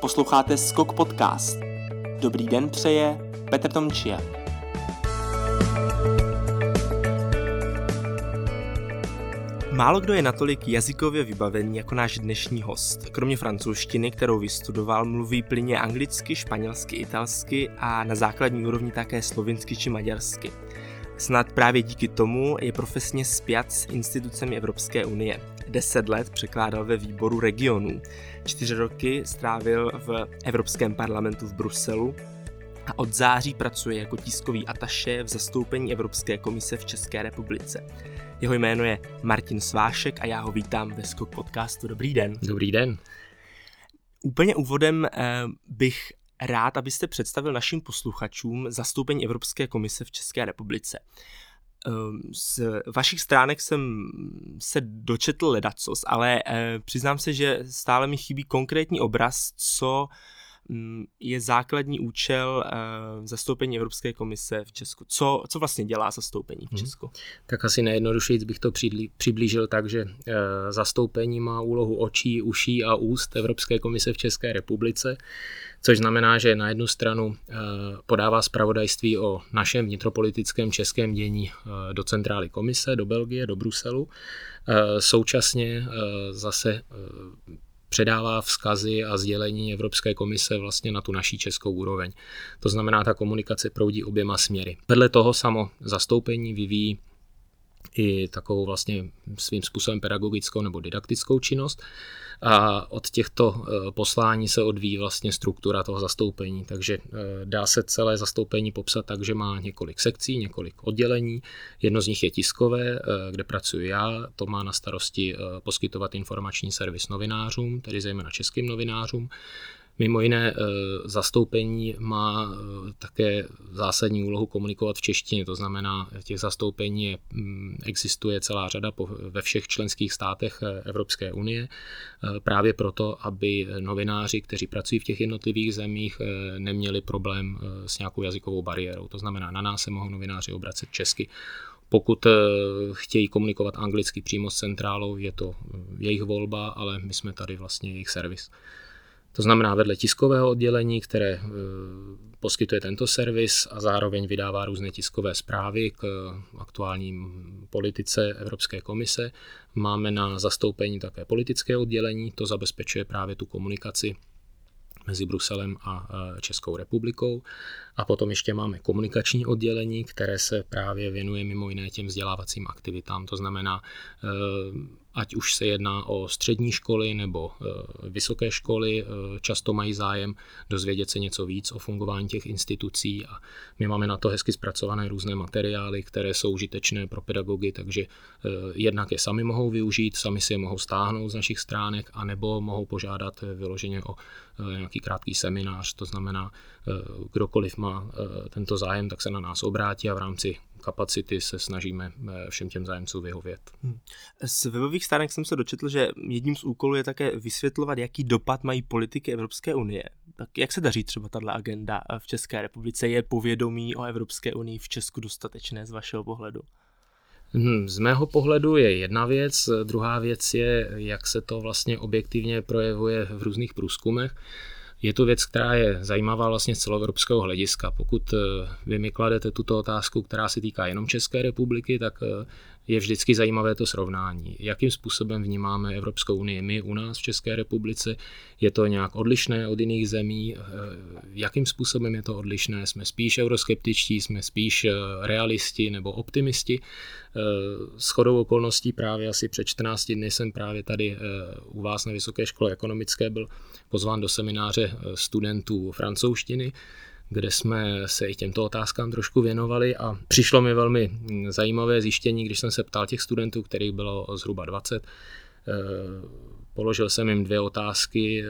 Posloucháte Skok Podcast. Dobrý den přeje Petr Tomčia. Málo kdo je natolik jazykově vybavený jako náš dnešní host. Kromě francouzštiny, kterou vystudoval, mluví plyně anglicky, španělsky, italsky a na základní úrovni také slovinsky či maďarsky. Snad právě díky tomu je profesně spjat s institucemi Evropské unie. Deset let překládal ve výboru regionů. Čtyři roky strávil v Evropském parlamentu v Bruselu a od září pracuje jako tiskový ataše v zastoupení Evropské komise v České republice. Jeho jméno je Martin Svášek a já ho vítám ve Skok podcastu. Dobrý den. Dobrý den. Úplně úvodem eh, bych rád, abyste představil našim posluchačům zastoupení Evropské komise v České republice. Ehm, z vašich stránek jsem se dočetl ledacos, ale eh, přiznám se, že stále mi chybí konkrétní obraz, co je základní účel uh, zastoupení Evropské komise v Česku. Co, co vlastně dělá zastoupení v mhm. Česku? Hmm. Tak asi nejjednodušeji bych to přiblížil tak, že uh, zastoupení má úlohu očí, uší a úst Evropské komise v České republice, což znamená, že na jednu stranu uh, podává zpravodajství o našem vnitropolitickém českém dění do centrály komise, do Belgie, do Bruselu. Současně zase předává vzkazy a sdělení Evropské komise vlastně na tu naší českou úroveň. To znamená, ta komunikace proudí oběma směry. Vedle toho samo zastoupení vyvíjí i takovou vlastně svým způsobem pedagogickou nebo didaktickou činnost. A od těchto eh, poslání se odvíjí vlastně struktura toho zastoupení. Takže eh, dá se celé zastoupení popsat tak, že má několik sekcí, několik oddělení. Jedno z nich je tiskové, eh, kde pracuji já. To má na starosti poskytovat informační servis novinářům, tedy zejména českým novinářům. Mimo jiné eh, zastoupení má eh, také zásadní úlohu komunikovat v češtině, to znamená, těch zastoupení mm, existuje celá řada ve všech členských státech eh, Evropské unie, právě proto, aby novináři, kteří pracují v těch jednotlivých zemích, neměli problém s nějakou jazykovou bariérou. To znamená, na nás se mohou novináři obracet česky. Pokud chtějí komunikovat anglicky přímo s centrálou, je to jejich volba, ale my jsme tady vlastně jejich servis. To znamená vedle tiskového oddělení, které e, poskytuje tento servis a zároveň vydává různé tiskové zprávy k aktuálním politice Evropské komise. Máme na zastoupení také politické oddělení, to zabezpečuje právě tu komunikaci mezi Bruselem a e, Českou republikou. A potom ještě máme komunikační oddělení, které se právě věnuje mimo jiné těm vzdělávacím aktivitám. To znamená, e, ať už se jedná o střední školy nebo e, vysoké školy, často mají zájem dozvědět se něco víc o fungování těch institucí a my máme na to hezky zpracované různé materiály, které jsou užitečné pro pedagogy, takže jednak je sami mohou využít, sami si je mohou stáhnout z našich stránek, anebo mohou požádat vyloženě o nějaký krátký seminář, to znamená, kdokoliv má eh, tento zájem, tak se na nás obrátí a v rámci kapacity se snažíme eh, všem těm zájemcům vyhovět. Hmm. Z webových stránek jsem se dočetl, že jedním z úkolů je také vysvětlovat, jaký dopad mají politiky Evropské unie. Tak jak se daří třeba tato agenda v České republice? Je povědomí o Evropské unii v Česku dostatečné z vašeho pohledu? Hmm, z mého pohledu je jedna věc, druhá věc je, jak se to vlastně objektivně projevuje v různých průzkumech je to věc, která je zajímavá vlastně z celoevropského hlediska. Pokud eh, vy mi kladete tuto otázku, která se týká jenom České republiky, tak eh, je vždycky zajímavé to srovnání. Jakým způsobem vnímáme Evropskou unii my u nás v České republice? Je to nějak odlišné od jiných zemí? Eh, jakým způsobem je to odlišné? Jsme spíš euroskeptičtí, jsme spíš realisti nebo optimisti? S chodou okolností právě asi před 14 dny jsem právě tady u vás na Vysoké škole ekonomické byl pozván do semináře studentů francouzštiny, kde jsme se i těmto otázkám trošku věnovali a přišlo mi velmi zajímavé zjištění, když jsem se ptal těch studentů, kterých bylo zhruba 20. Eh, položil jsem jim dvě otázky, eh,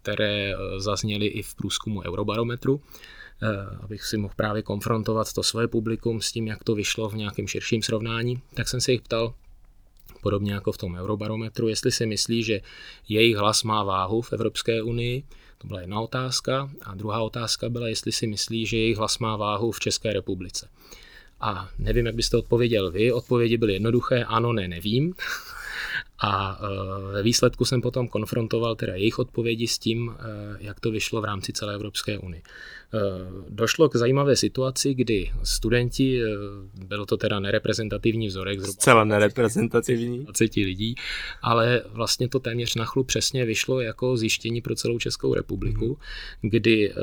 které eh, zazněly i v průzkumu Eurobarometru, abych si mohl právě konfrontovat to svoje publikum s tím, jak to vyšlo v nějakém širším srovnání. Tak jsem se jich ptal, podobně jako v tom Eurobarometru, jestli si myslí, že jejich hlas má váhu v Evropské unii, to byla jedna otázka. A druhá otázka byla, jestli si myslí, že jejich hlas má váhu v České republice. A nevím, jak byste odpověděl vy. Odpovědi byly jednoduché, ano, ne, nevím. A ve výsledku jsem potom konfrontoval teda jejich odpovědi s tím, jak to vyšlo v rámci celé Evropské unie. Došlo k zajímavé situaci, kdy studenti, bylo to teda nereprezentativní vzorek, zhruba Zcela nereprezentativní. 20 lidí, ale vlastně to téměř na chlu přesně vyšlo jako zjištění pro celou Českou republiku, mm. kdy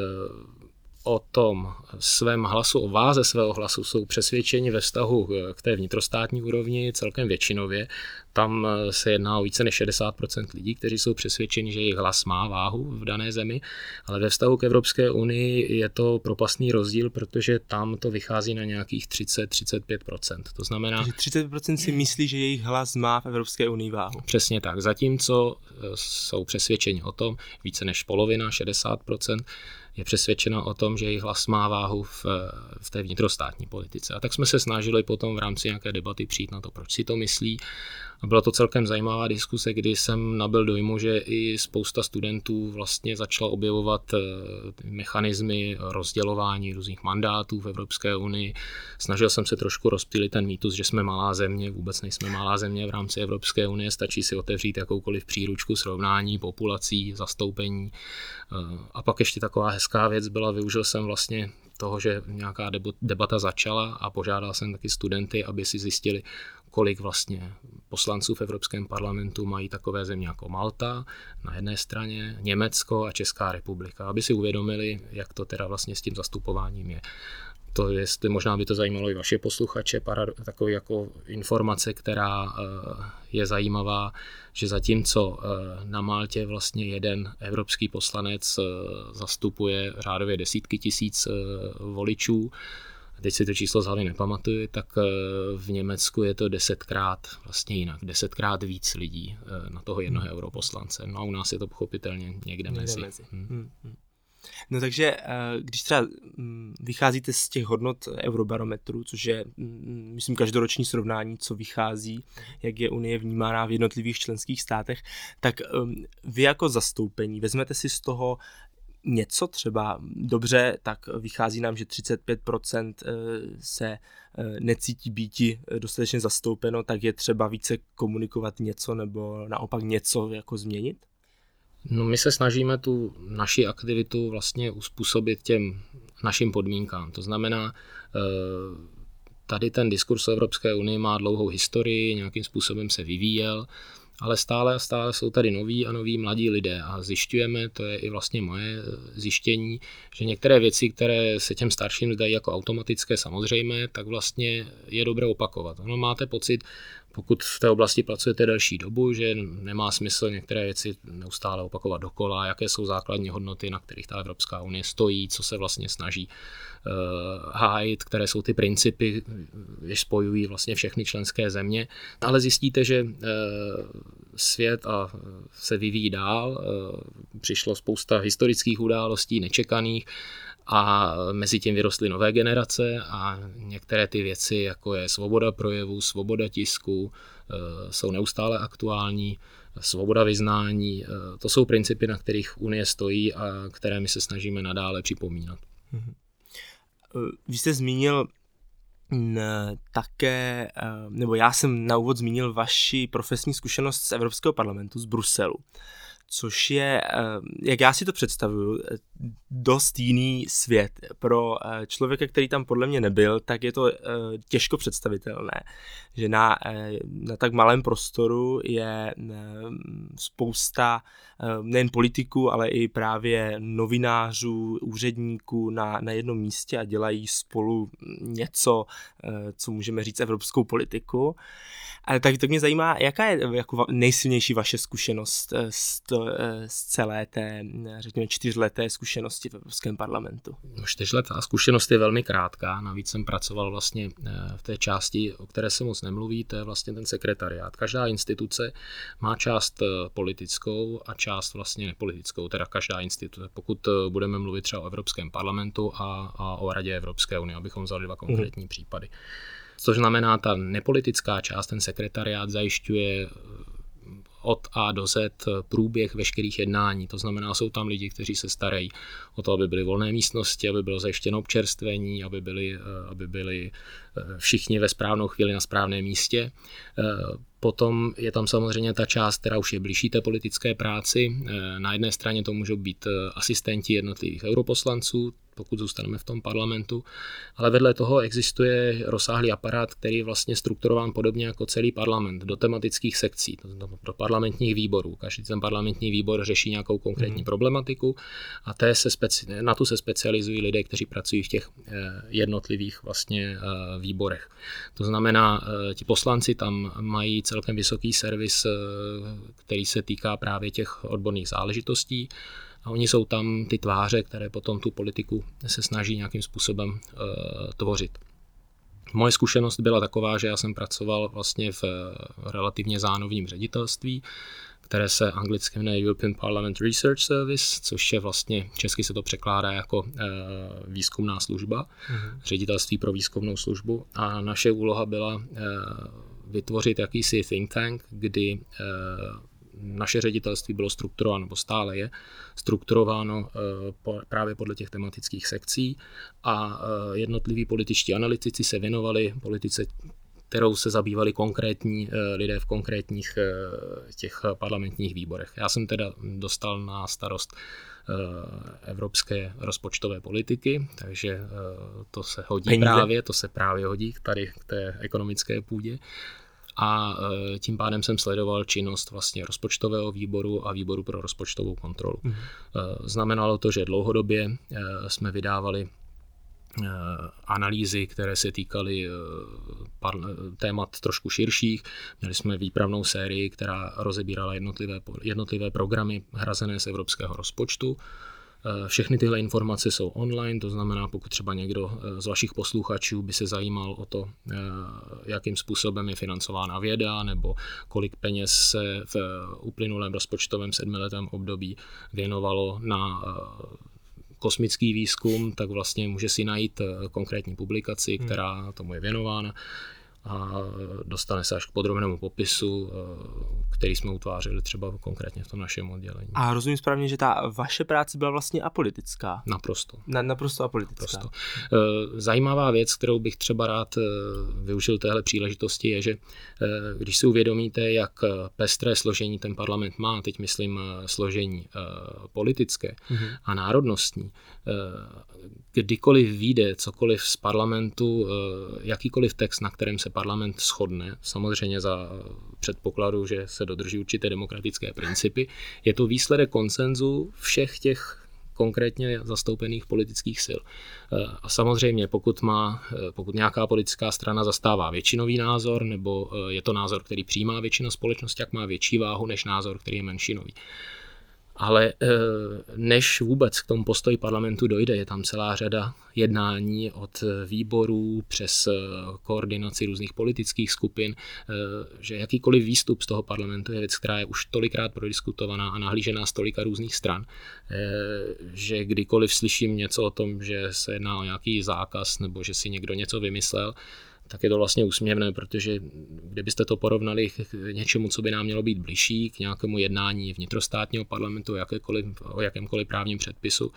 o tom svém hlasu, o váze svého hlasu jsou přesvědčeni ve vztahu k té vnitrostátní úrovni celkem většinově. Tam eh, se jedná o více než 60% lidí, kteří jsou přesvědčeni, že jejich hlas má váhu v dané zemi, ale ve vztahu k Evropské unii je to propastný rozdíl, protože tam to vychází na nějakých 30-35%. To znamená... Takže 30% si myslí, že jejich hlas má v Evropské unii váhu. Přesně tak. Zatímco eh, jsou přesvědčeni o tom, více než polovina, 60%, je přesvědčena o tom, že jejich hlas má váhu v, v té vnitrostátní politice. A tak jsme se snažili potom v rámci nějaké debaty přijít na to, proč si to myslí a byla to celkem zajímavá diskuse, kdy jsem nabil dojmu, že i spousta studentů vlastně začala objevovat eh, mechanismy rozdělování různých mandátů v Evropské unii. Snažil jsem se trošku rozptýlit ten mýtus, že jsme malá země, vůbec nejsme malá země v rámci Evropské unie, stačí si otevřít jakoukoliv příručku srovnání populací, zastoupení. Eh, a pak ještě taková hezká věc byla, využil jsem vlastně toho, že nějaká debata začala a požádal jsem taky studenty, aby si zjistili, kolik vlastně poslanců v Evropském parlamentu mají takové země jako Malta na jedné straně, Německo a Česká republika, aby si uvědomili, jak to teda vlastně s tím zastupováním je. To jestli možná by to zajímalo i vaše posluchače, takový jako informace, která eh, je zajímavá, že zatímco eh, na Maltě vlastně jeden evropský poslanec eh, zastupuje řádově desítky tisíc voličů, teď si to číslo z hlavy nepamatuju, tak v Německu je to desetkrát vlastně jinak, desetkrát víc lidí na toho jednoho europoslance. No a u nás je to pochopitelně někde, někde mezi. mezi. Hmm. Hmm. No takže eh, když třeba mm, vycházíte z těch hodnot eurobarometru, což je, mm, myslím, každoroční srovnání, co vychází, jak je Unie vnímána v jednotlivých členských státech, tak ehm, vy jako zastoupení vezmete si z toho něco třeba dobře, tak vychází nám, že 35% eh, se eh, necítí býti dostatečně zastoupeno, tak je třeba více komunikovat něco nebo naopak něco jako změnit? No my se snažíme tu naši aktivitu vlastně uspůsobit těm našim podmínkám. To znamená, tady ten diskurs o Evropské unii má dlouhou historii, nějakým způsobem se vyvíjel ale stále a stále jsou tady noví a noví mladí lidé a zjišťujeme, to je i vlastně moje zjištění, že některé věci, které se těm starším zdají jako automatické samozřejmé, tak vlastně je dobré opakovat. Ono máte pocit, pokud v té oblasti pracujete delší dobu, že nemá smysl některé věci neustále opakovat dokola, jaké jsou základní hodnoty, na kterých ta Evropská unie stojí, co se vlastně snaží uh, hájit, které jsou ty principy, jež spojují vlastně všechny členské země. Ale zjistíte, že uh, svět a se vyvíjí dál, uh, přišlo spousta historických událostí, nečekaných, a mezi tím vyrostly nové generace a některé ty věci, jako je svoboda projevu, svoboda tisku, eh, jsou neustále aktuální, svoboda vyznání, eh, to jsou principy, na kterých Unie stojí a které my se snažíme nadále připomínat. Mhm. Eh, vy jste zmínil také, nebo já jsem na úvod zmínil vaši profesní zkušenost z Evropského parlamentu, z Bruselu což je, eh, jak já si to představuju, dost jiný svět. Pro eh, člověka, který tam podle mě nebyl, tak je to eh, těžko představitelné, že na, na tak malém prostoru je spousta nejen politiků, ale i právě novinářů, úředníků na, na jednom místě a dělají spolu něco, co můžeme říct evropskou politiku. Ale tak, tak mě zajímá, jaká je jako nejsilnější vaše zkušenost z, to, z celé té, řekněme, čtyřleté zkušenosti v Evropském parlamentu? No, čtyřletá zkušenost je velmi krátká, navíc jsem pracoval vlastně eh, v té části, o které se moc nemluví, to je vlastně ten sekretariát. Každá instituce má část eh, politickou a část vlastně nepolitickou, teda každá instituce. Pokud eh, budeme mluvit třeba o Evropském parlamentu a, a o Radě Evropské unie, abychom vzali dva konkrétní mm. případy. Což znamená, ta nepolitická část, ten sekretariát zajišťuje od A do Z průběh veškerých jednání. To znamená, jsou tam lidi, kteří se starají o to, aby byly volné místnosti, aby bylo zajištěno občerstvení, aby byli, aby byli všichni ve správnou chvíli na správném místě. Potom je tam samozřejmě ta část, která už je blížší té politické práci. Na jedné straně to můžou být asistenti jednotlivých europoslanců, pokud zůstaneme v tom parlamentu. Ale vedle toho existuje rozsáhlý aparát, který je vlastně strukturován podobně jako celý parlament, do tematických sekcí, do parlamentních výborů. Každý ten parlamentní výbor řeší nějakou konkrétní mm. problematiku a té se speci- na tu se specializují lidé, kteří pracují v těch eh, jednotlivých vlastně eh, výborech. To znamená, eh, ti poslanci tam mají celkem vysoký servis, který se týká právě těch odborných záležitostí. A oni jsou tam ty tváře, které potom tu politiku se snaží nějakým způsobem uh, tvořit. Moje zkušenost byla taková, že já jsem pracoval vlastně v relativně zánovním ředitelství, které se anglicky jmenuje European Parliament Research Service, což je vlastně, česky se to překládá jako uh, výzkumná služba, mm-hmm. ředitelství pro výzkumnou službu. A naše úloha byla uh, vytvořit jakýsi think tank, kdy uh, naše ředitelství bylo strukturováno, nebo stále je, strukturováno eh, právě podle těch tematických sekcí a eh, jednotliví političtí analytici se věnovali politice kterou se zabývali konkrétní eh, lidé v konkrétních těch parlamentních výborech. Já jsem teda dostal na starost evropské rozpočtové politiky, takže to se hodí Peníze. právě, to se právě hodí tady k té ekonomické půdě a e, tím pádem jsem sledoval činnost vlastně rozpočtového výboru a výboru pro rozpočtovou kontrolu. Mm. Znamenalo to, že dlouhodobě e, jsme vydávali analýzy, které se týkaly témat trošku širších. Měli jsme výpravnou sérii, která rozebírala jednotlivé, jednotlivé programy hrazené z evropského rozpočtu všechny tyhle informace jsou online, to znamená, pokud třeba někdo eh, z vašich posluchačů by se zajímal o to, eh, jakým způsobem je financována věda, nebo kolik peněz se v uplynulém rozpočtovém sedmiletém období věnovalo na kosmický výzkum, tak vlastně může si najít konkrétní publikaci, hmm. která tomu je věnována a dostane se až k podrobnému popisu, eh, který jsme utvářeli třeba konkrétně v tom našem oddělení. A rozumím správně, že ta vaše práce byla vlastně apolitická. Naprosto. Na, naprosto apolitická. Naprosto. Eh, zajímavá věc, kterou bych třeba rád eh, využil téhle příležitosti, je, že když si uvědomíte, jak pestré složení ten parlament má, teď myslím složení politické mm-hmm. a národnostní, kdykoliv vyjde cokoliv z parlamentu, jakýkoliv text, na kterém se parlament shodne, samozřejmě za předpokladu, že se dodrží určité demokratické principy. Je to výsledek konsenzu všech těch konkrétně zastoupených politických sil. A samozřejmě, pokud, má, pokud nějaká politická strana zastává většinový názor, nebo je to názor, který přijímá většina společnosti, jak má větší váhu než názor, který je menšinový. Ale eh, než vůbec k tomu postoji parlamentu dojde, je tam celá řada jednání od výborů přes eh, koordinaci různých politických skupin, eh, že jakýkoliv výstup z toho parlamentu je věc, která je už tolikrát prodiskutovaná a nahlížená z tolika různých stran, že kdykoliv slyším něco o tom, že se jedná o nějaký zákaz nebo že si někdo něco vymyslel, tak je to vlastně úsměvné, protože kdybyste to porovnali k něčemu, co by nám mělo být bližší, k nějakému jednání vnitrostátního parlamentu o jakémkoliv právním předpisu,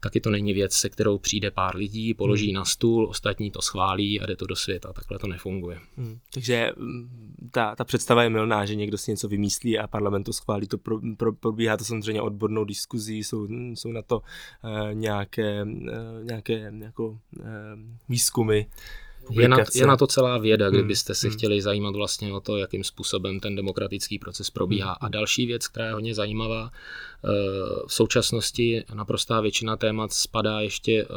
taky to není věc, se kterou přijde pár lidí, položí hmm. na stůl, ostatní to schválí a jde to do světa. Takhle to nefunguje. Hmm. Takže mm, ta, ta představa je milná, že někdo si něco vymyslí a parlament to schválí. To pro, pro, probíhá to samozřejmě odbornou diskuzí, jsou, jsou na to uh, nějaké, uh, nějaké jako, uh, výzkumy. Je na, je na to celá věda, hmm, kdybyste se hmm. chtěli zajímat vlastně o to, jakým způsobem ten demokratický proces probíhá. Hmm. A další věc, která je hodně zajímavá, eh, v současnosti naprostá většina témat spadá ještě eh,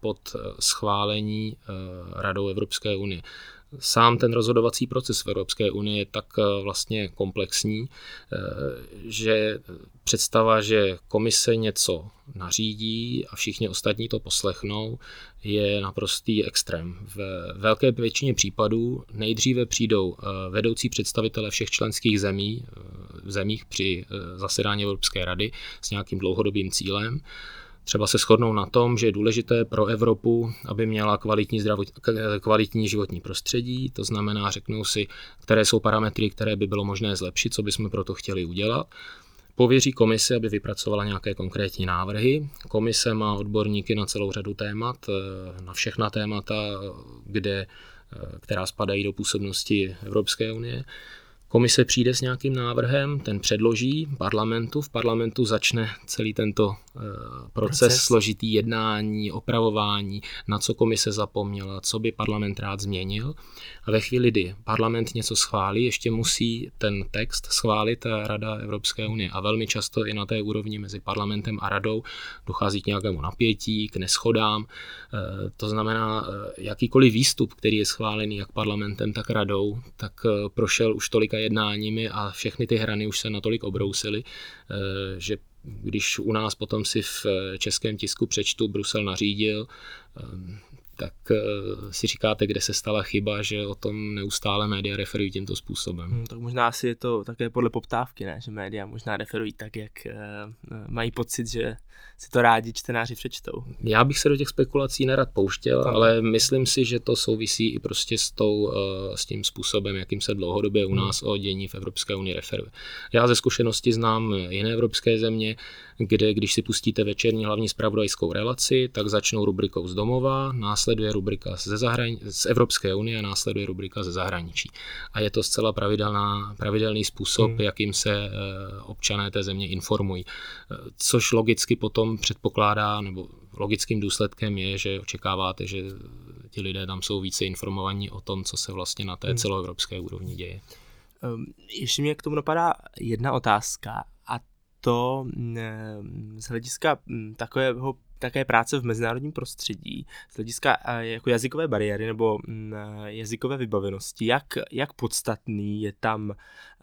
pod schválení eh, Radou Evropské unie sám ten rozhodovací proces v Evropské unii je tak eh, vlastně komplexní, eh, že představa, že komise něco nařídí a všichni ostatní to poslechnou, je naprostý extrém. V velké většině případů nejdříve přijdou eh, vedoucí představitele všech členských zemí, zemích při zasedání Evropské rady s nějakým dlouhodobým cílem, třeba se shodnou na tom, že je důležité pro Evropu, aby měla kvalitní, zdravot, kvalitní životní prostředí, to znamená, řeknou si, které jsou parametry, které by bylo možné zlepšit, co bychom pro to chtěli udělat. Pověří komise, aby vypracovala nějaké konkrétní návrhy. Komise má odborníky na celou řadu témat, eh, na všechna témata, kde, eh, která spadají do působnosti Evropské unie. Komise přijde s nějakým návrhem, ten předloží parlamentu, v parlamentu začne celý tento eh, proces, proces, složitý jednání, opravování, na co komise zapomněla, co by parlament rád změnil. A ve chvíli, kdy parlament něco schválí, ještě musí ten text schválit Rada Evropské unie. A velmi často i na té úrovni mezi parlamentem a radou dochází k nějakému napětí, k neschodám. Eh, to znamená, eh, jakýkoliv výstup, který je schválený jak parlamentem, tak radou, tak prošel už tolika jednáními a všechny ty hrany už se natolik obrousily, eh, že když u nás potom si v českém tisku přečtu Brusel nařídil, eh, tak eh, si říkáte, kde se stala chyba, že o tom neustále média referují tímto způsobem. Hmm, tak možná asi je to také podle poptávky, ne? že média možná referují tak, jak mají pocit, že si to rádi čtenáři přečtou. Já bych se do těch spekulací nerad pouštěl, ale myslím si, že to souvisí i prostě s, tou, uh, s tím způsobem, jakým se dlouhodobě u hmm. nás hmm. o dění v Evropské unii referuje. Já ze zkušenosti znám jiné evropské země, kde když si pustíte večerní hlavní spravodajskou relaci, tak začnou rubrikou z domova, následuje rubrika ze zahrani- z Evropské unie a následuje rubrika ze zahraničí. A je to zcela pravidelná, pravidelný způsob, hmm. jakým se eh, občané té země informují. Eh, což logicky potom předpokládá, nebo logickým důsledkem je, že očekáváte, že ti lidé tam jsou více informovaní o tom, co se vlastně na té hmm. celoevropské úrovni děje. Ehm, ještě mě k tomu napadá jedna otázka to mm, z hlediska mm, takového také práce v mezinárodním prostředí, z hlediska jako jazykové bariéry nebo mm, jazykové vybavenosti, jak, jak podstatný je tam,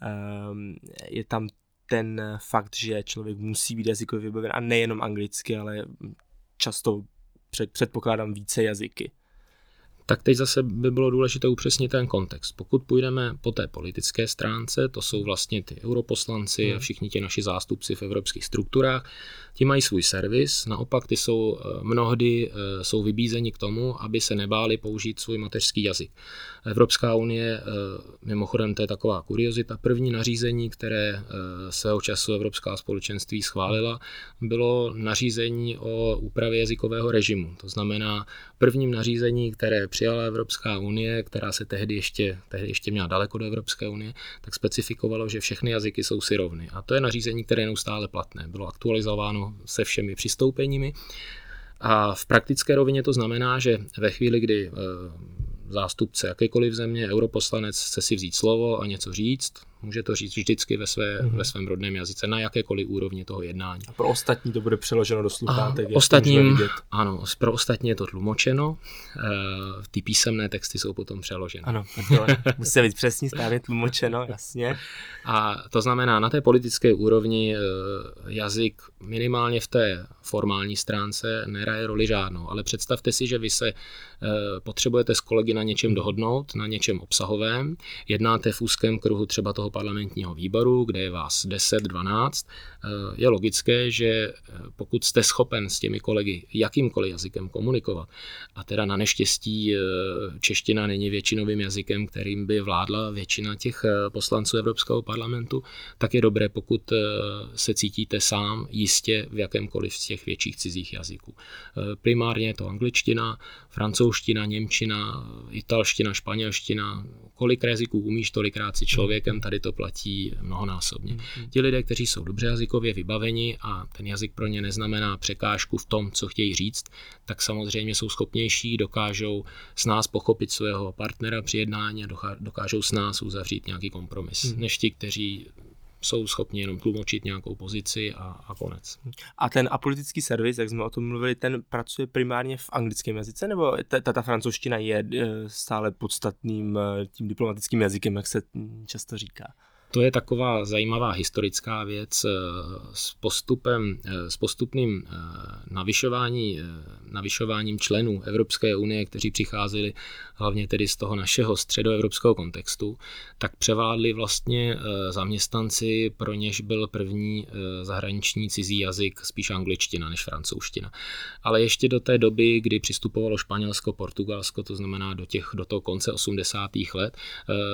ehm, je tam ten fakt, že člověk musí být jazykově vybaven a nejenom anglicky, ale často předpokládám více jazyky tak teď zase by bylo důležité upřesnit ten kontext. Pokud půjdeme po té politické stránce, to jsou vlastně ty europoslanci hmm. a všichni ti naši zástupci v evropských strukturách, ti mají svůj servis, naopak ty jsou eh, mnohdy eh, jsou vybízeni k tomu, aby se nebáli použít svůj mateřský jazyk. Evropská unie, eh, mimochodem to je taková kuriozita, první nařízení, které svého času Evropská společenství schválila, bylo nařízení o úpravě jazykového režimu. To znamená prvním nařízení, které přijala Evropská unie, která se tehdy ještě, tehdy ještě měla daleko do Evropské unie, tak specifikovalo, že všechny jazyky jsou si rovny. A to je nařízení, které je neustále platné. Bylo aktualizováno se všemi přistoupeními. A v praktické rovině to znamená, že ve chvíli, kdy eh, zástupce jakékoliv země, europoslanec chce si vzít slovo a něco říct, Může to říct vždycky ve, své, mm-hmm. ve svém rodném jazyce, na jakékoliv úrovni toho jednání. A pro ostatní to bude přeloženo do sluchátek. Ostatním, ano, pro ostatní je to tlumočeno, uh, ty písemné texty jsou potom přeloženy. Ano, musí být přesně správně tlumočeno, jasně. A to znamená, na té politické úrovni uh, jazyk minimálně v té formální stránce nehraje roli žádnou, ale představte si, že vy se uh, potřebujete s kolegy na něčem dohodnout, na něčem obsahovém, jednáte v úzkém kruhu třeba toho parlamentního výboru, kde je vás 10-12, eh, je logické, že eh, pokud jste schopen s těmi kolegy jakýmkoliv jazykem komunikovat, a teda na neštěstí eh, čeština není většinovým jazykem, kterým by vládla většina těch poslanců Evropského parlamentu, tak je dobré, pokud se cítíte sám jistě v jakémkoliv z těch větších cizích jazyků. Primárně je to angličtina, francouzština, němčina, italština, španělština, kolik jazyků umíš, tolikrát si člověkem, tady to platí mnohonásobně. Mm-hmm. Ti lidé, kteří jsou dobře jazykově vybaveni a ten jazyk pro ně neznamená překážku v tom, co chtějí říct, tak samozřejmě jsou schopnější, dokážou s nás pochopit svého partnera při jednání a dokážou s nás uzavřít nějaký kompromis, mm. než ti, kteří jsou schopni jenom tlumočit nějakou pozici a, a konec. A ten apolitický servis, jak jsme o tom mluvili, ten pracuje primárně v anglickém jazyce, nebo ta, ta, ta francouzština je e, stále podstatným e, tím diplomatickým jazykem, jak se často říká? To je taková zajímavá historická věc eh, s postupem, eh, s postupným eh, navyšování, navyšováním členů Evropské unie, kteří přicházeli hlavně tedy z toho našeho středoevropského kontextu, tak převládli vlastně zaměstnanci, pro něž byl první zahraniční cizí jazyk spíš angličtina než francouzština. Ale ještě do té doby, kdy přistupovalo Španělsko, Portugalsko, to znamená do, těch, do toho konce 80. let,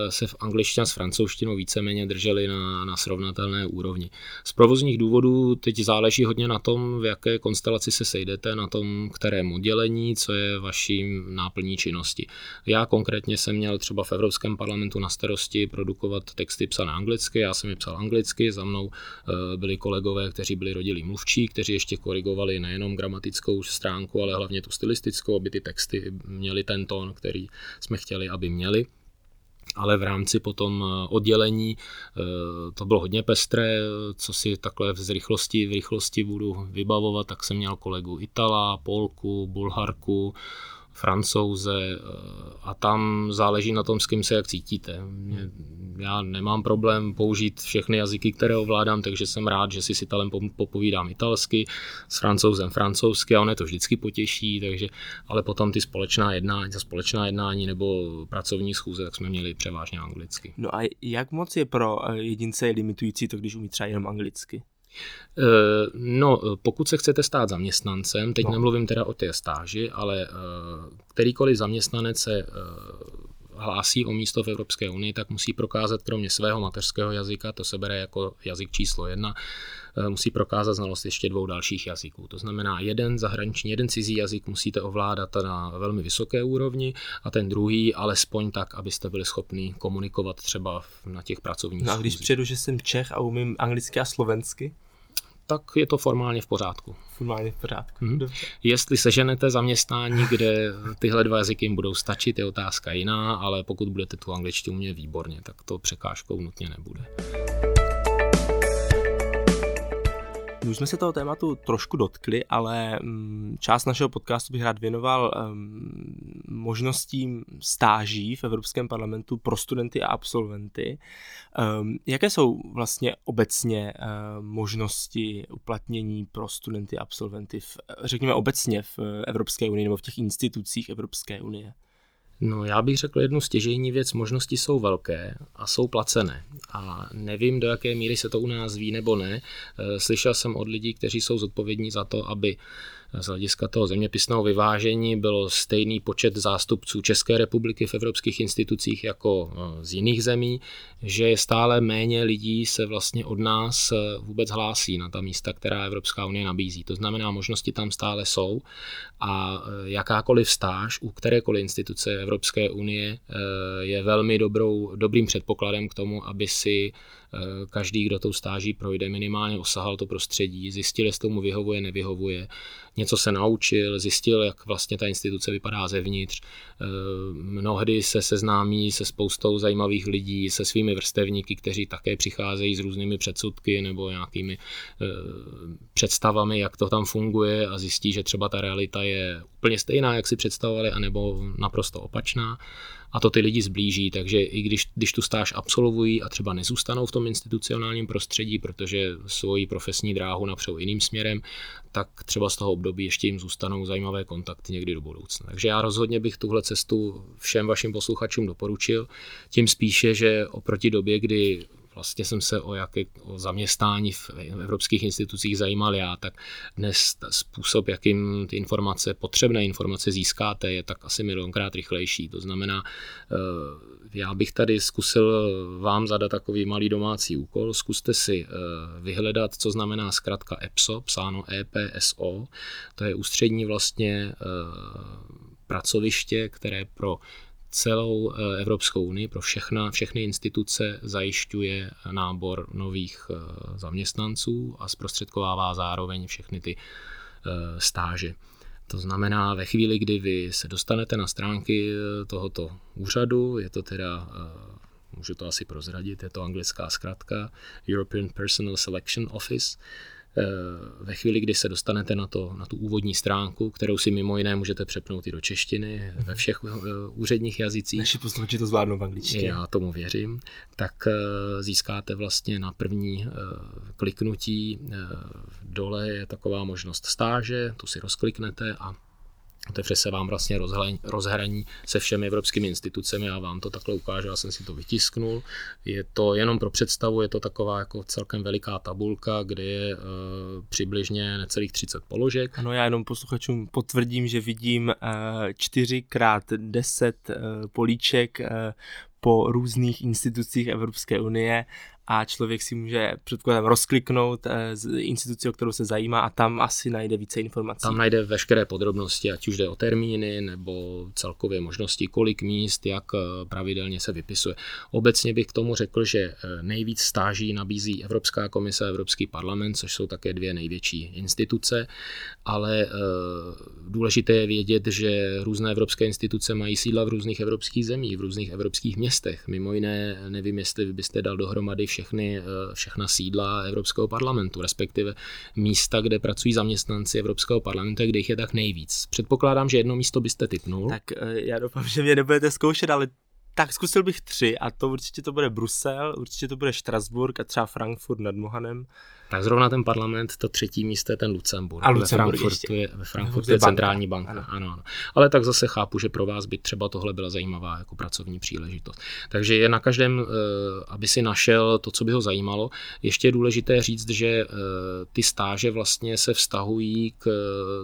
se v angličtina s francouzštinou víceméně drželi na, na srovnatelné úrovni. Z provozních důvodů teď záleží hodně na tom, v jaké konstelaci se sejdete, na tom, kterém oddělení, co je vaším náplní činnosti. Já konkrétně jsem měl třeba v Evropském parlamentu na starosti produkovat texty psané anglicky, já jsem je psal anglicky, za mnou eh, byli kolegové, kteří byli rodilí mluvčí, kteří ještě korigovali nejenom gramatickou stránku, ale hlavně tu stylistickou, aby ty texty měly ten tón, který jsme chtěli, aby měli ale v rámci potom eh, oddělení eh, to bylo hodně pestré, co si takhle v rychlosti, v rychlosti budu vybavovat, tak jsem měl kolegu Itala, Polku, Bulharku, Francouze eh, a tam záleží na tom, s kým se jak cítíte. Já nemám problém použít všechny jazyky, které ovládám, takže jsem rád, že si s Italem popovídám italsky, s Francouzem francouzsky a on je to vždycky potěší, takže, ale potom ty společná jednání, ta společná jednání nebo pracovní schůze, tak jsme měli převážně anglicky. No a jak moc je pro eh, jedince limitující to, když umí třeba jenom anglicky? Eh, no, pokud se chcete stát zaměstnancem, teď no. nemluvím teda o té stáži, ale eh, kterýkoliv zaměstnanec se eh, hlásí o místo v Evropské unii, tak musí prokázat kromě svého mateřského jazyka, to se bere jako jazyk číslo jedna, musí prokázat znalost ještě dvou dalších jazyků. To znamená, jeden zahraniční, jeden cizí jazyk musíte ovládat na velmi vysoké úrovni a ten druhý alespoň tak, abyste byli schopni komunikovat třeba na těch pracovních No a když přijedu, že jsem Čech a umím anglicky a slovensky? Tak je to formálně v pořádku. Formálně v pořádku. Hmm. Jestli seženete zaměstnání, kde tyhle dva jazyky jim budou stačit, je otázka jiná, ale pokud budete tu angličtinu umět výborně, tak to překážkou nutně nebude. My už jsme se toho tématu trošku dotkli, ale mm, část našeho podcastu bych rád věnoval možnostím stáží v Evropském parlamentu pro studenty a absolventy. Jaké jsou vlastně obecně možnosti uplatnění pro studenty a absolventy, v, řekněme obecně v Evropské unii nebo v těch institucích Evropské unie? No já bych řekl jednu stěžejní věc, možnosti jsou velké a jsou placené. A nevím, do jaké míry se to u nás ví nebo ne. Eh, slyšel jsem od lidí, kteří jsou zodpovědní za to, aby z hlediska toho zeměpisného vyvážení bylo stejný počet zástupců České republiky v evropských institucích jako eh, z jiných zemí, že stále méně lidí se vlastně od nás eh, vůbec hlásí na ta místa, která Evropská unie nabízí. To znamená, možnosti tam stále jsou a eh, jakákoliv stáž u kterékoliv instituce Evropské unie je velmi dobrou, dobrým předpokladem k tomu, aby si každý, kdo tou stáží projde, minimálně osahal to prostředí, zjistil, jestli tomu vyhovuje, nevyhovuje, něco se naučil, zjistil, jak vlastně ta instituce vypadá zevnitř. Eh, mnohdy se seznámí se spoustou zajímavých lidí, se svými vrstevníky, kteří také přicházejí s různými předsudky nebo nějakými eh, představami, jak to tam funguje a zjistí, že třeba ta realita je úplně stejná, jak si představovali, anebo naprosto opačná a to ty lidi zblíží, takže i když, když tu stáž absolvují a třeba nezůstanou v tom institucionálním prostředí, protože svoji profesní dráhu napřou jiným směrem, tak třeba z toho období ještě jim zůstanou zajímavé kontakty někdy do budoucna. Takže já rozhodně bych tuhle cestu všem vašim posluchačům doporučil, tím spíše, že oproti době, kdy vlastně jsem se o, jaké, o zaměstnání v evropských institucích zajímal já, tak dnes způsob, jakým ty informace, potřebné informace získáte, je tak asi milionkrát rychlejší. To znamená, eh, já bych tady zkusil vám zadat takový malý domácí úkol. Zkuste si eh, vyhledat, co znamená zkrátka EPSO, psáno EPSO. To je ústřední vlastně eh, pracoviště, které pro celou eh, Evropskou unii, pro všechna, všechny instituce zajišťuje nábor nových eh, zaměstnanců a zprostředkovává zároveň všechny ty eh, stáže. To znamená, ve chvíli, kdy vy se dostanete na stránky tohoto úřadu, je to teda, můžu to asi prozradit, je to anglická zkratka European Personal Selection Office, ve chvíli, kdy se dostanete na, to, na tu úvodní stránku, kterou si mimo jiné můžete přepnout i do češtiny, ve všech úředních jazycích. Naši posluchači to zvládnou v angličtině. Já tomu věřím. Tak získáte vlastně na první kliknutí dole je taková možnost stáže, tu si rozkliknete a Otevře se vám vlastně rozhraní se všemi evropskými institucemi, já vám to takhle ukážu, já jsem si to vytisknul. Je to jenom pro představu, je to taková jako celkem veliká tabulka, kde je e, přibližně necelých 30 položek. Ano, já jenom posluchačům potvrdím, že vidím e, 4x10 e, políček e, po různých institucích Evropské unie a člověk si může předkladem rozkliknout eh, z instituci, o kterou se zajímá a tam asi najde více informací. Tam najde veškeré podrobnosti, ať už jde o termíny nebo celkově možnosti, kolik míst, jak eh, pravidelně se vypisuje. Obecně bych k tomu řekl, že eh, nejvíc stáží nabízí Evropská komise a Evropský parlament, což jsou také dvě největší instituce, ale důležité je vědět, že různé evropské instituce mají sídla v různých evropských zemích, v různých evropských městech. Mimo jiné, nevím, jestli byste dal dohromady všechny, eh, všechna sídla Evropského parlamentu, respektive místa, kde pracují zaměstnanci Evropského parlamentu, kde jich je tak nejvíc. Předpokládám, že jedno místo byste typnul. Tak eh, já doufám, že mě nebudete zkoušet, ale tak zkusil bych tři a to určitě to bude Brusel, určitě to bude Štrasburg a třeba Frankfurt nad Mohanem. Tak zrovna ten parlament, to třetí místo je ten Lucemburg. A Lucemburg ve Frankfurtu je, ve Frankfurtu je, centrální banka. Ano. Ano, ano. Ale tak zase chápu, že pro vás by třeba tohle byla zajímavá jako pracovní příležitost. Takže je na každém, eh, aby si našel to, co by ho zajímalo. Ještě je důležité říct, že eh, ty stáže vlastně se vztahují k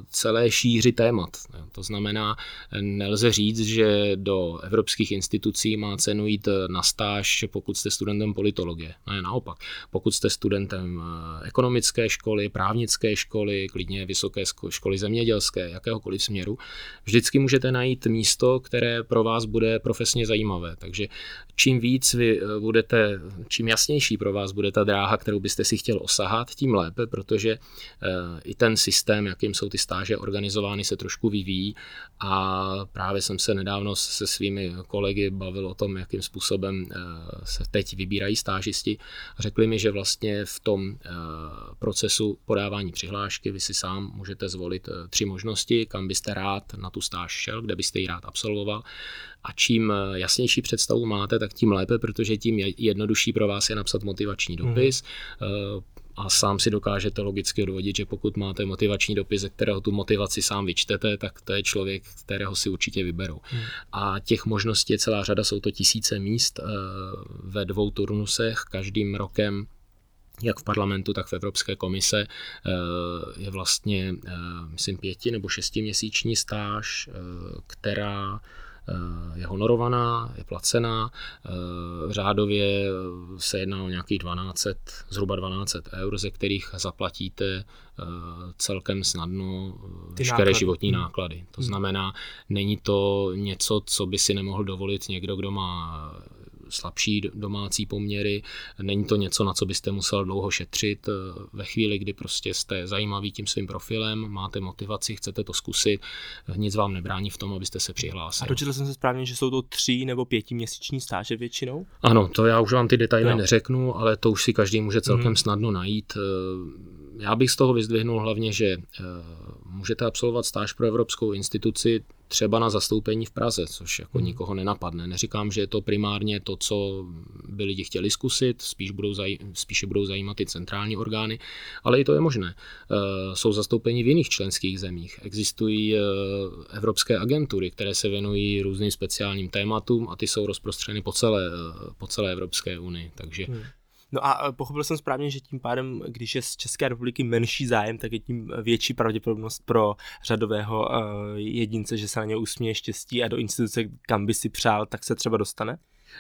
celé šíři témat. To znamená, nelze říct, že do evropských institucí má cenu jít na stáž, pokud jste studentem politologie. Ne, naopak. Pokud jste studentem eh, ekonomické školy, právnické školy, klidně vysoké školy zemědělské, jakéhokoliv směru, vždycky můžete najít místo, které pro vás bude profesně zajímavé. Takže čím víc vy eh, budete, čím jasnější pro vás bude ta dráha, kterou byste si chtěl osahat, tím lépe, protože eh, i ten systém, jakým jsou ty stáže organizovány, se trošku vyvíjí a právě jsem se nedávno se svými kolegy bavil o tom, jakým způsobem eh, se teď vybírají stážisti. Řekli mi, že vlastně v tom procesu podávání přihlášky vy si sám můžete zvolit tři možnosti, kam byste rád na tu stáž šel, kde byste ji rád absolvoval a čím eh, jasnější představu máte, tak tím lépe, protože tím jednodušší pro vás je napsat motivační hmm. dopis. Hmm. A sám si dokážete logicky odvodit, že pokud máte motivační dopis, ze kterého tu motivaci sám vyčtete, tak to je člověk, kterého si určitě vyberou. Hmm. A těch možností je celá řada, jsou to tisíce míst eh, ve dvou turnusech, každým rokem jak v parlamentu, tak v Evropské komise je vlastně, myslím, pěti nebo šestiměsíční stáž, která je honorovaná, je placená. Eh, řádově se jedná o nějakých 12, zhruba 12 eur, ze kterých zaplatíte eh, celkem snadno eh, Ty veškeré náklady. životní hmm. náklady. To hmm. znamená, není to něco, co by si nemohl dovolit někdo, kdo má slabší domácí poměry. Není to něco, na co byste musel dlouho šetřit. Eh, ve chvíli, kdy prostě jste zajímavý tím svým profilem, máte motivaci, chcete to zkusit, nic vám nebrání v tom, abyste se přihlásili. A dočetl jsem se správně, že jsou to tři nebo pětiměsíční stáže většinou? Ano, to já už vám ty detaily no. neřeknu, ale to už si každý může celkem hmm. snadno najít. Eh, já bych z toho vyzdvihnul hlavně, že eh, můžete absolvovat stáž pro Evropskou instituci třeba na zastoupení v Praze, což jako hmm. nikoho nenapadne. Neříkám, že je to primárně to, co by lidi chtěli zkusit, spíš budou zaj- spíše budou zajímat ty centrální orgány, ale i to je možné. E, jsou zastoupeni v jiných členských zemích. Existují e, evropské agentury, které se věnují různým speciálním tématům a ty jsou rozprostřeny po celé, po celé Evropské unii. Takže hmm. No a pochopil jsem správně, že tím pádem, když je z České republiky menší zájem, tak je tím větší pravděpodobnost pro řadového uh, jedince, že se na ně usměje štěstí a do instituce, kam by si přál, tak se třeba dostane?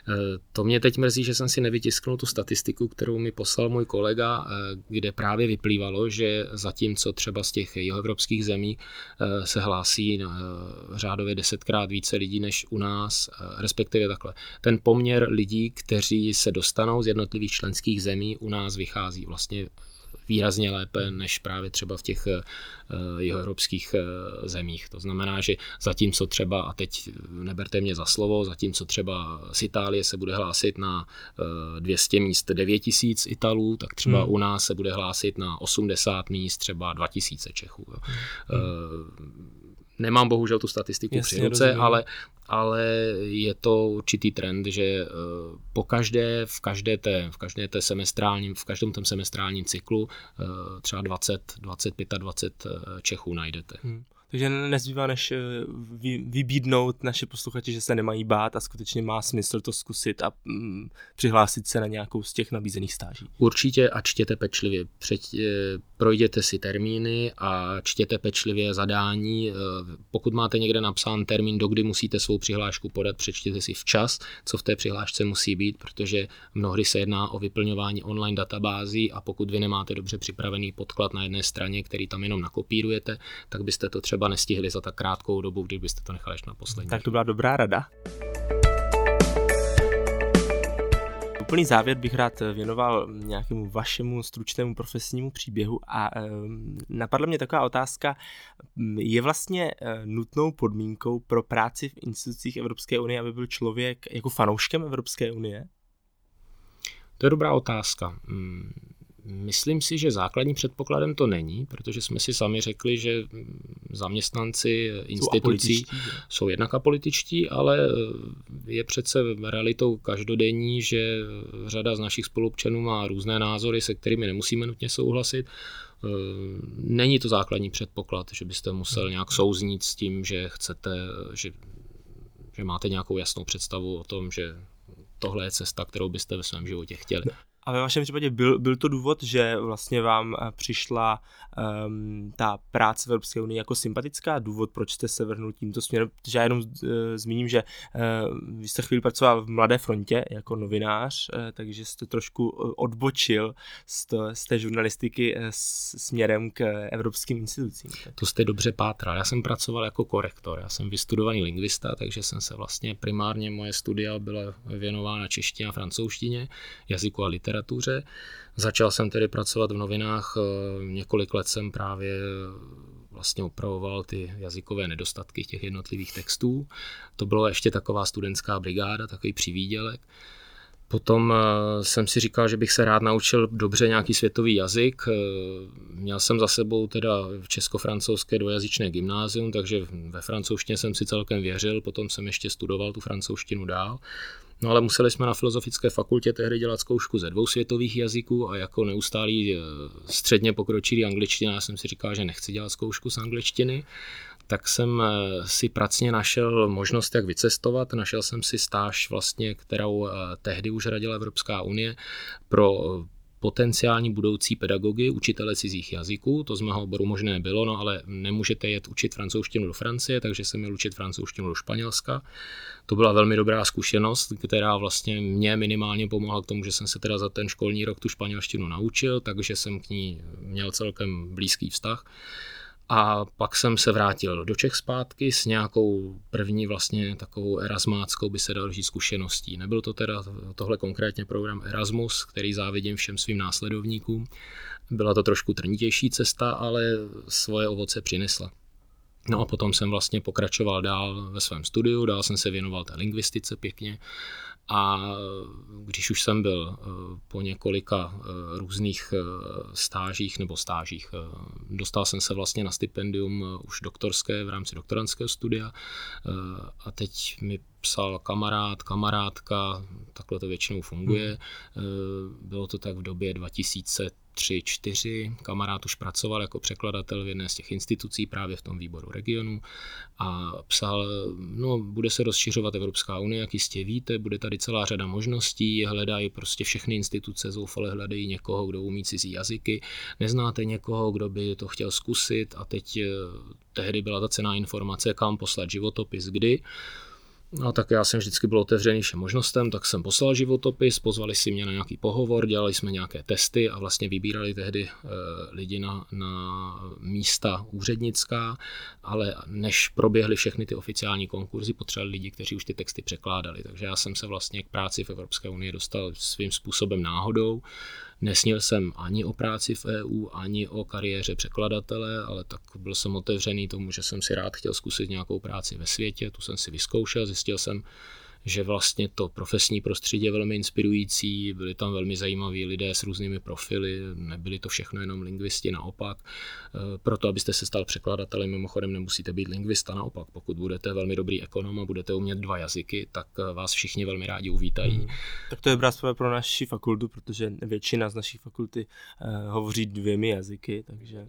Eh, to mě teď mrzí, že jsem si nevytisknul tu statistiku, kterou mi poslal můj kolega, eh, kde právě vyplývalo, že zatímco třeba z těch jihoevropských zemí eh, se hlásí řádově desetkrát více lidí než u nás, respektive takhle. Ten poměr lidí, kteří se dostanou z jednotlivých členských zemí, u nás vychází vlastně výrazně lépe než právě třeba v těch jeho evropských zemích. To znamená, že zatímco třeba, a teď neberte mě za slovo, zatímco třeba z Itálie se bude hlásit na 200 míst 9 tisíc Italů, tak třeba hmm. u nás se bude hlásit na 80 míst třeba 2000 Čechů. Jo. Hmm. Nemám bohužel tu statistiku Jasně, při ruce, ale, ale je to určitý trend, že eh, po každé, v každé té, v každé té semestrálním, v každém tom semestrálním cyklu eh, třeba 20, 25 a 20 Čechů najdete. Hmm. Takže nezbývá než eh, vybídnout naše posluchače, že se nemají bát a skutečně má smysl to zkusit a mm, přihlásit se na nějakou z těch nabízených stáží. Určitě a čtěte pečlivě. Před, eh, projděte si termíny a čtěte pečlivě zadání. Eh, pokud máte někde napsán termín, do kdy musíte svou přihlášku podat, přečtěte si včas, co v té přihlášce musí být, protože mnohdy se jedná o vyplňování online databází a pokud vy nemáte dobře připravený podklad na jedné straně, který tam jenom nakopírujete, tak byste to třeba třeba nestihli za tak krátkou dobu, kdybyste to nechali až na poslední. Tak to byla dobrá rada. Úplný závěr bych rád věnoval nějakému vašemu stručnému profesnímu příběhu a napadla mě taková otázka, je vlastně e, nutnou podmínkou pro práci v institucích Evropské unie, aby byl člověk jako fanouškem Evropské unie? To je dobrá otázka. Hmm Myslím si, že základním předpokladem to není, protože jsme si sami řekli, že zaměstnanci institucí jsou, jsou jednak apolitičtí, ale je přece realitou každodenní, že řada z našich spolupčanů má různé názory, se kterými nemusíme nutně souhlasit. Není to základní předpoklad, že byste musel nějak souznít s tím, že chcete, že, že máte nějakou jasnou představu o tom, že tohle je cesta, kterou byste ve svém životě chtěli. A ve vašem případě byl, byl to důvod, že vlastně vám eh, přišla um, ta práce v Evropské unii jako sympatická? Důvod, proč jste se vrhnul tímto směrem? Protože já jenom uh, zmíním, že uh, vy jste chvíli pracoval v Mladé frontě jako novinář, uh, takže jste trošku odbočil z, to, z té žurnalistiky uh, směrem k evropským institucím. To jste dobře pátral. Já jsem pracoval jako korektor. Já jsem vystudovaný lingvista, takže jsem se vlastně primárně moje studia byla věnována češtině a francouzštině, jazyku a literatuře literatuře. Začal jsem tedy pracovat v novinách, eh, několik let jsem právě eh, vlastně opravoval ty jazykové nedostatky těch jednotlivých textů. To bylo ještě taková studentská brigáda, takový přivídělek. Potom eh, jsem si říkal, že bych se rád naučil dobře nějaký světový jazyk. Měl jsem za sebou teda česko-francouzské dvojazyčné gymnázium, takže ve francouzštině jsem si celkem věřil, potom jsem ještě studoval tu francouzštinu dál. No ale museli jsme na filozofické fakultě tehdy dělat zkoušku ze dvou světových jazyků a jako neustálý eh, středně pokročilý angličtina, já jsem si říkal, že nechci dělat zkoušku z angličtiny, tak jsem eh, si pracně našel možnost, jak vycestovat. Našel jsem si stáž, vlastně, kterou eh, tehdy už radila Evropská unie pro potenciální budoucí pedagogy, učitele cizích jazyků, to z mého oboru možné bylo, no ale nemůžete jet učit francouzštinu do Francie, takže jsem měl učit francouzštinu do Španělska. To byla velmi dobrá zkušenost, která vlastně mě minimálně pomohla k tomu, že jsem se teda za ten školní rok tu španělštinu naučil, takže jsem k ní měl celkem blízký vztah. A pak jsem se vrátil do Čech zpátky s nějakou první vlastně takovou erasmáckou, by se dalo říct, zkušeností. Nebyl to teda tohle konkrétně program Erasmus, který závidím všem svým následovníkům. Byla to trošku trnitější cesta, ale svoje ovoce přinesla. No a potom jsem vlastně pokračoval dál ve svém studiu, dál jsem se věnoval té lingvistice pěkně a když už jsem byl eh, po několika eh, různých eh, stážích nebo stážích, dostal jsem se vlastně na stipendium už doktorské v rámci doktorantského studia a teď mi psal kamarád, kamarádka, takhle to většinou funguje. Hmm. Bylo to tak v době 2000 tři, čtyři. Kamarád už pracoval jako překladatel v jedné z těch institucí právě v tom výboru regionu a psal, no bude se rozšiřovat Evropská unie, jak jistě víte, bude tady celá řada možností, hledají prostě všechny instituce, zoufale hledají někoho, kdo umí cizí jazyky, neznáte někoho, kdo by to chtěl zkusit a teď eh, tehdy byla ta cená informace, kam poslat životopis, kdy. No tak já jsem vždycky byl otevřený všem možnostem, tak jsem poslal životopis, pozvali si mě na nějaký pohovor, dělali jsme nějaké testy a vlastně vybírali tehdy e, lidi na, na místa úřednická, ale než proběhly všechny ty oficiální konkurzy, potřebovali lidi, kteří už ty texty překládali. Takže já jsem se vlastně k práci v Evropské unii dostal svým způsobem náhodou. Nesnil jsem ani o práci v EU, ani o kariéře překladatele, ale tak byl jsem otevřený tomu, že jsem si rád chtěl zkusit nějakou práci ve světě, tu jsem si vyzkoušel, zjistil jsem, že vlastně to profesní prostředí je velmi inspirující, byli tam velmi zajímaví lidé s různými profily, nebyli to všechno jenom lingvisti, naopak. E, proto, abyste se stal překladatelem, mimochodem nemusíte být lingvista, naopak. Pokud budete velmi dobrý ekonom a budete umět dva jazyky, tak e, vás všichni velmi rádi uvítají. Hmm. Tak to je dobrá pro naši fakultu, protože většina z naší fakulty uh, hovoří dvěmi jazyky, takže...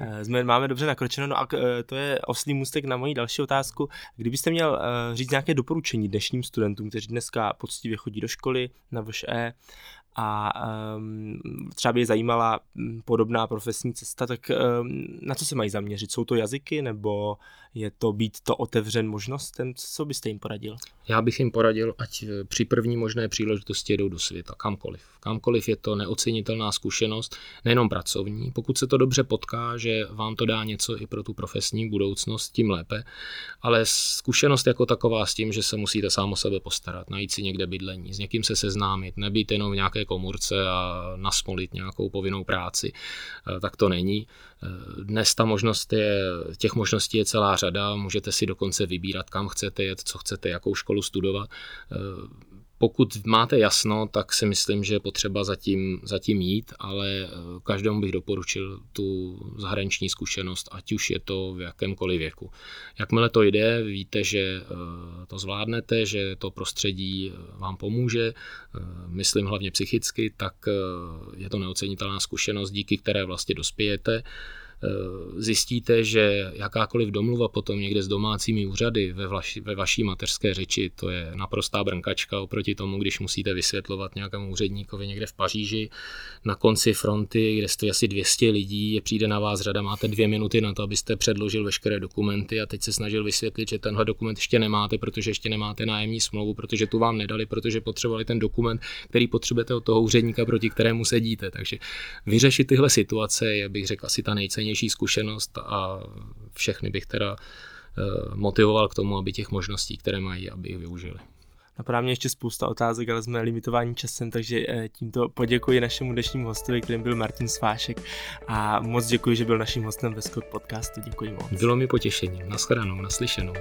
Eh, jsme, máme dobře nakročeno, no a eh, to je oslý můstek na moji další otázku. Kdybyste měl eh, říct nějaké doporučení dnešním studentům, kteří dneska poctivě chodí do školy na VŠE a um, třeba by je zajímala hm, podobná profesní cesta, tak um, na co se mají zaměřit? Jsou to jazyky nebo je to být to otevřen možnostem? Co byste jim poradil? Já bych jim poradil, ať eh, při první možné příležitosti jedou do světa, kamkoliv. Kamkoliv je to neocenitelná zkušenost, nejenom pracovní. Pokud se to dobře potká, že vám to dá něco i pro tu profesní budoucnost, tím lépe. Ale zkušenost jako taková s tím, že se musíte sám o sebe postarat, najít si někde bydlení, s někým se seznámit, nebýt jenom v nějaké komůrce a nasmolit nějakou povinnou práci, eh, tak to není. Dnes ta možnost je, těch možností je celá řada, můžete si dokonce vybírat, kam chcete jet, co chcete, jakou školu studovat. Eh, pokud máte jasno, tak si myslím, že je potřeba zatím, zatím jít, ale eh, každému bych doporučil tu zahraniční zkušenost, ať už je to v jakémkoliv věku. Jakmile to jde, víte, že to zvládnete, že to prostředí vám pomůže, myslím hlavně psychicky, tak je to neocenitelná zkušenost, díky které vlastně dospějete Eh, zjistíte, že jakákoliv domluva potom někde s domácími úřady ve, vaši, ve vaší mateřské řeči, to je naprostá brnkačka oproti tomu, když musíte vysvětlovat nějakému úředníkovi někde v Paříži na konci fronty, kde stojí asi 200 lidí, je přijde na vás řada, máte dvě minuty na to, abyste předložil veškeré dokumenty a teď se snažil vysvětlit, že tenhle dokument ještě nemáte, protože ještě nemáte nájemní smlouvu, protože tu vám nedali, protože potřebovali ten dokument, který potřebujete od toho úředníka, proti kterému sedíte. Takže vyřešit tyhle situace je, bych řekl, asi ta nejcennější nejcennější zkušenost a všechny bych teda eh, motivoval k tomu, aby těch možností, které mají, aby je využili. Napadá mě ještě spousta otázek, ale jsme limitováni časem, takže eh, tímto poděkuji našemu dnešnímu hostovi, kterým byl Martin Svášek a moc děkuji, že byl naším hostem ve Skok podcastu. Děkuji moc. Bylo mi potěšením. Naschledanou, naslyšenou.